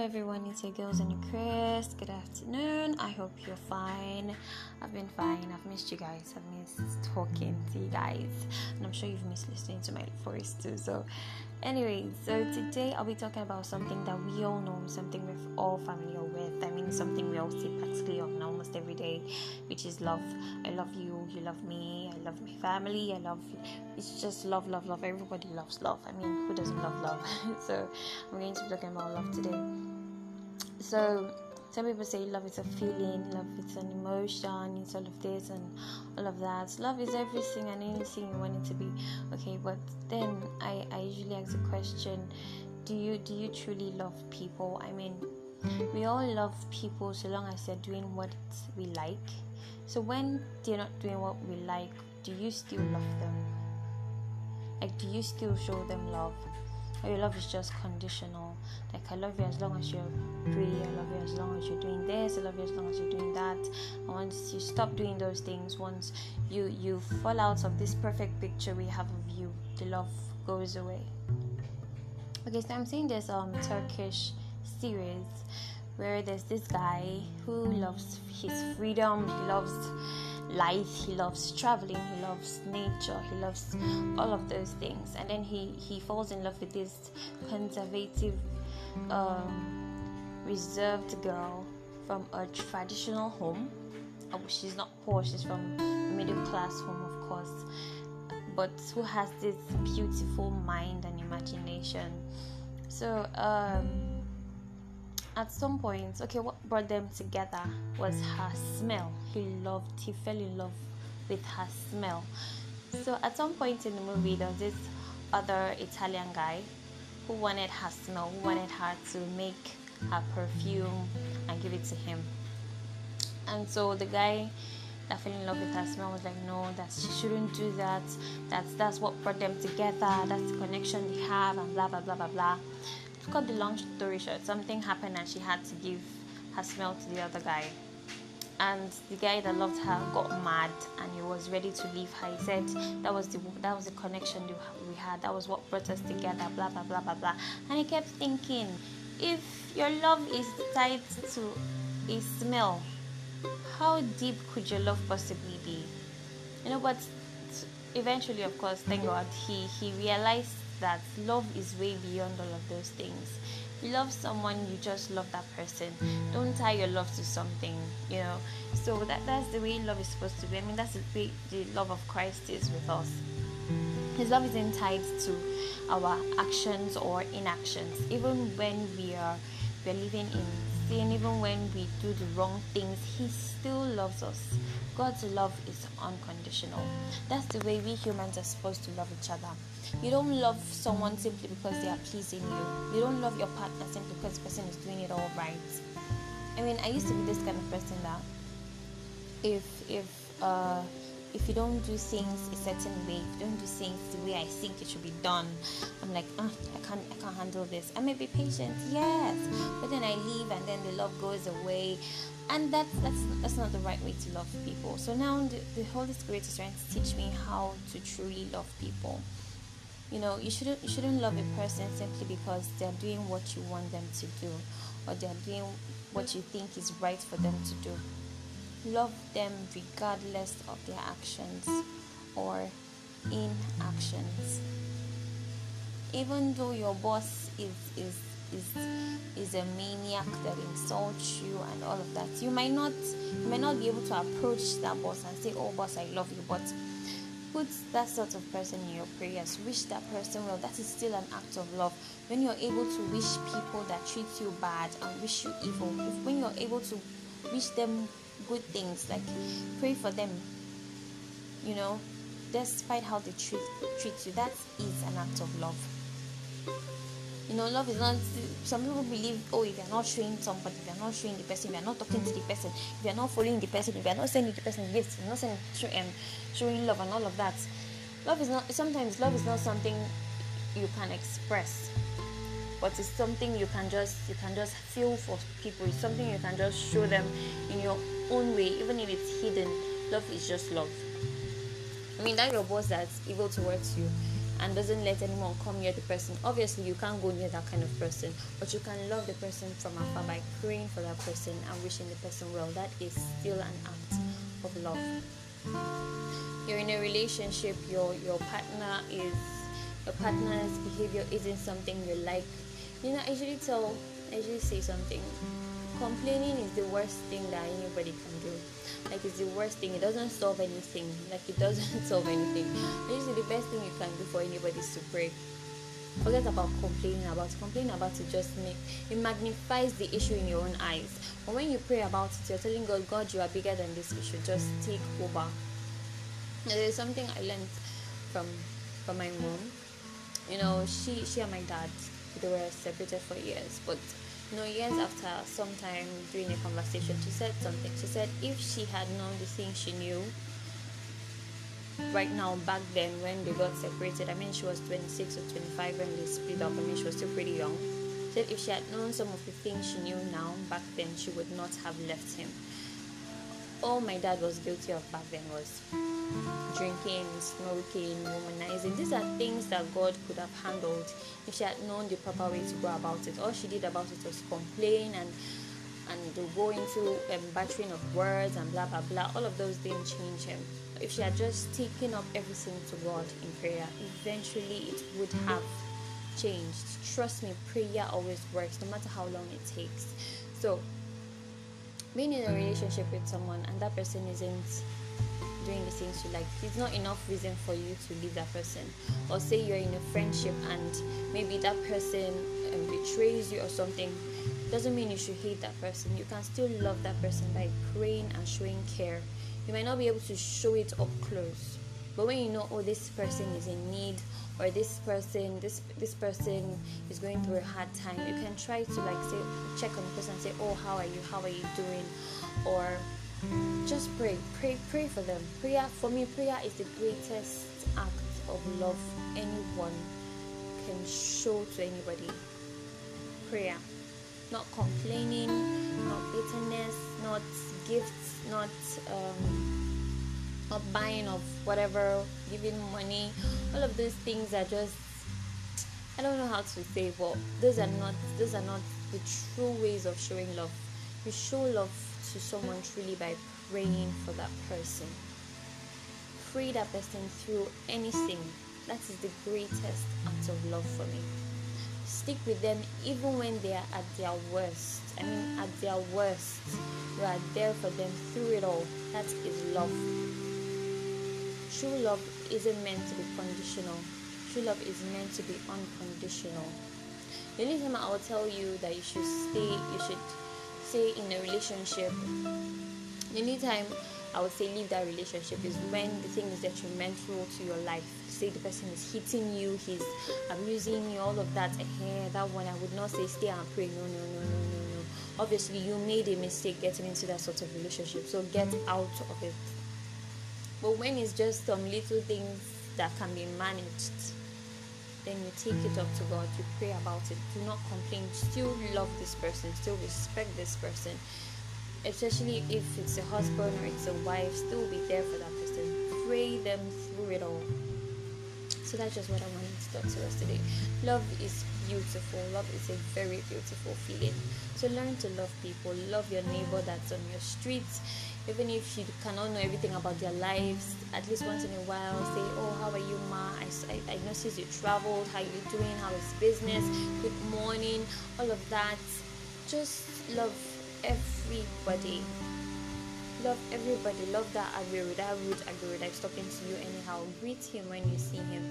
everyone, it's your girls and your Chris. Good afternoon. I hope you're fine. I've been fine. I've missed you guys. I've missed talking to you guys, and I'm sure you've missed listening to my voice too. So, anyway, so today I'll be talking about something that we all know, something we're all familiar with. I mean, something we all see practically on almost every day, which is love. I love you. You love me. I love my family. I love. It's just love, love, love. Everybody loves love. I mean, who doesn't love love? so, I'm going to be talking about love today. So, some people say love is a feeling, love is an emotion, it's all of this and all of that. Love is everything and anything you want it to be. Okay, but then I, I usually ask the question, do you do you truly love people? I mean, we all love people so long as they're doing what we like. So when they're not doing what we like, do you still love them? Like do you still show them love? Your love is just conditional. Like I love you as long as you're pretty, I love you as long as you're doing this, I love you as long as you're doing that. And once you stop doing those things, once you you fall out of this perfect picture we have of you, the love goes away. Okay, so I'm seeing this um Turkish series where there's this guy who loves his freedom, he loves life he loves traveling he loves nature he loves all of those things. And then he he falls in love with this conservative um, reserved girl from a traditional home. Oh, she's not poor she's from middle class home of course but who has this beautiful mind and imagination. So um at some point, okay, what brought them together was her smell. He loved, he fell in love with her smell. So at some point in the movie, there was this other Italian guy who wanted her smell, who wanted her to make her perfume and give it to him. And so the guy that fell in love with her smell was like, no, that she shouldn't do that. That's that's what brought them together. That's the connection they have, and blah blah blah blah blah cut the long story short, something happened and she had to give her smell to the other guy. And the guy that loved her got mad and he was ready to leave her. He said that was the that was the connection we had. That was what brought us together. Blah blah blah blah blah. And he kept thinking, if your love is tied to a smell, how deep could your love possibly be? You know, but eventually, of course, thank God, he he realized that love is way beyond all of those things. You love someone, you just love that person. Don't tie your love to something, you know. So that that's the way love is supposed to be. I mean, that's the way the love of Christ is with us. His love isn't tied to our actions or inactions. Even when we are we're living in sin, even when we do the wrong things, He still loves us. God's love is unconditional. That's the way we humans are supposed to love each other. You don't love someone simply because they are pleasing you. You don't love your partner simply because the person is doing it all right. I mean, I used to be this kind of person that if if uh, if you don't do things a certain way, if you don't do things the way I think it should be done, I'm like, oh, I can't, I can't handle this. I may be patient, yes, but then I leave and then the love goes away, and that's that's that's not the right way to love people. So now the, the Holy Spirit is trying to teach me how to truly love people. You know, you shouldn't you shouldn't love a person simply because they're doing what you want them to do, or they're doing what you think is right for them to do Love them regardless of their actions or inactions. Even though your boss is is is is a maniac that insults you and all of that, you might not you might not be able to approach that boss and say, "Oh, boss, I love you," but put that sort of person in your prayers. Wish that person well. That is still an act of love. When you're able to wish people that treat you bad and wish you evil if when you're able to wish them good things like pray for them you know? Despite how they treat treat you that is an act of love. You know love is not some people believe oh if you're not showing somebody if you're not showing the person if you're not talking to the person if you're not following the person if you're not sending the person gifts you're not sending, um, showing love and all of that love is not sometimes love is not something you can express but it's something you can just you can just feel for people it's something you can just show them in your own way even if it's hidden love is just love i mean that your boss that's evil towards you and doesn't let anyone come near the person. Obviously, you can't go near that kind of person, but you can love the person from afar by praying for that person and wishing the person well. That is still an act of love. You're in a relationship, your your partner is your partner's behavior isn't something you like. You know, I usually tell I usually say something. Complaining is the worst thing that anybody can do. Like it's the worst thing. It doesn't solve anything. Like it doesn't solve anything. Usually the best thing you can do for anybody is to pray forget about complaining about complaining about it just make it magnifies the issue in your own eyes. But when you pray about it you're telling god god you are bigger than this issue. Just take over. There's something i learned from from my mom. You know she she and my dad they were separated for years but you know, years after, sometime during a conversation, she said something. She said if she had known the thing she knew right now, back then when they got separated, I mean, she was 26 or 25 when they split up. I mean, she was still pretty young. She said if she had known some of the things she knew now, back then, she would not have left him. All my dad was guilty of back then was drinking, smoking, womanizing. These are things that God could have handled if she had known the proper way to go about it. All she did about it was complain and and go into um, battering of words and blah blah blah. All of those didn't change him. If she had just taken up everything to God in prayer, eventually it would have changed. Trust me, prayer always works, no matter how long it takes. So, being in a relationship with someone and that person isn't doing the things you like it's not enough reason for you to leave that person. Or say you're in a friendship and maybe that person um, betrays you or something doesn't mean you should hate that person. You can still love that person by praying and showing care. You might not be able to show it up close. But when you know oh this person is in need or this person this this person is going through a hard time you can try to like say check on the person and say oh how are you? How are you doing? Or just pray pray pray for them. Prayer for me prayer is the greatest act of love anyone can show to anybody. Prayer. Not complaining not bitterness not gifts not um, not buying of whatever giving money all of those things are just i don't know how to say but those are not those are not the true ways of showing love you show love to someone truly by praying for that person. Pray that person through anything. That is the greatest act of love for me. Stick with them even when they are at their worst. I mean, at their worst, you are there for them through it all. That is love. True love isn't meant to be conditional. True love is meant to be unconditional. The only time I will tell you that you should stay, you should stay in a relationship, anytime I would say leave that relationship is when the thing is detrimental to your life. Say the person is hitting you, he's abusing you, all of that. Eh, that one I would not say stay and pray. No, no, no, no, no, no. Obviously, you made a mistake getting into that sort of relationship, so get out of it. But when it's just some little things that can be managed, then you take it up to God, you pray about it. Do not complain. Still love this person, still respect this person. Especially if it's a husband or it's a wife, still be there for that person. Pray them through it all. So that's just what I wanted to talk to us today. Love is beautiful. Love is a very beautiful feeling. So learn to love people. Love your neighbor that's on your street even if you cannot know everything about their lives at least once in a while say oh how are you ma? I, I, I noticed you traveled. How you doing? How is business? Good morning. All of that. Just love everybody. Love everybody. Love that agbero that rude agbero that's talking to you anyhow. Greet him when you see him.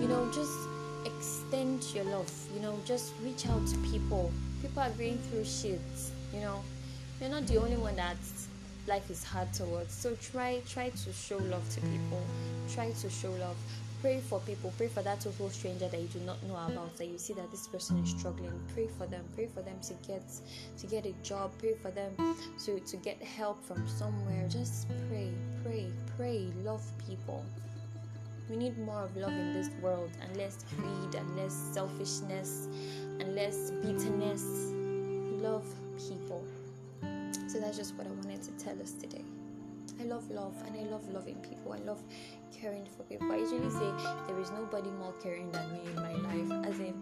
You know just extend your love. You know just reach out to people. People are going through shit you know. You're not the only one that's life is hard towards. So try try to show love to people. Try to show love. Pray for people. Pray for that total stranger that you do not know about. That you see that this person is struggling. Pray for them. Pray for them to get to get a job. Pray for them to to get help from somewhere. Just pray, pray, pray. Love people. We need more of love in this world, and less greed, and less selfishness, and less bitterness. Love people. So that's just what I wanted to tell us today. I love love and I love loving people. I love caring for people. I usually say there is nobody more caring than me in my life. As in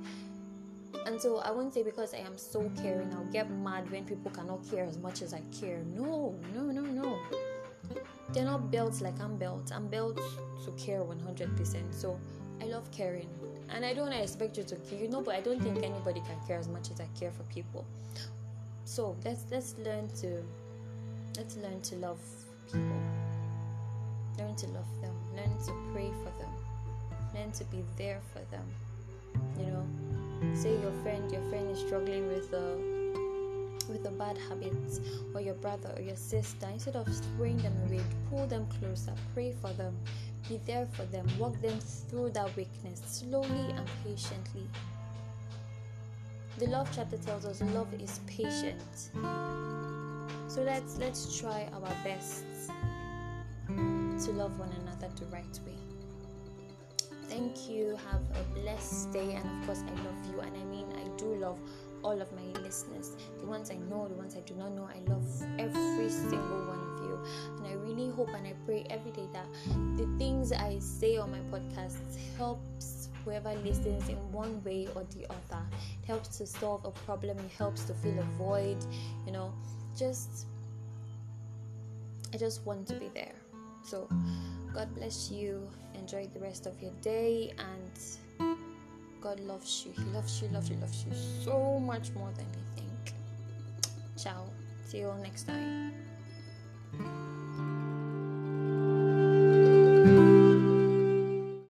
and so I won't say because I am so caring, I'll get mad when people cannot care as much as I care. No, no, no, no. They're not built like I'm built. I'm built to care 100%. So I love caring. And I don't expect you to care, you know, but I don't think anybody can care as much as I care for people. So let's let's learn to let's learn to love people. Learn to love them. Learn to pray for them. Learn to be there for them. You know, say your friend your friend is struggling with a with a bad habit or your brother or your sister instead of throwing them away pull them closer pray for them be there for them walk them through that weakness slowly and patiently the love chapter tells us love is patient so let's let's try our best to love one another the right way Thank you. Have a blessed day. And of course, I love you. And I mean, I do love all of my listeners the ones I know, the ones I do not know. I love every single one of you. And I really hope and I pray every day that the things I say on my podcast helps whoever listens in one way or the other. It helps to solve a problem, it helps to fill a void, you know. Just I just want to be there. So God bless you enjoy the rest of your day and God loves you. He loves you, loves you, loves you so much more than you think. Ciao. See you all next time.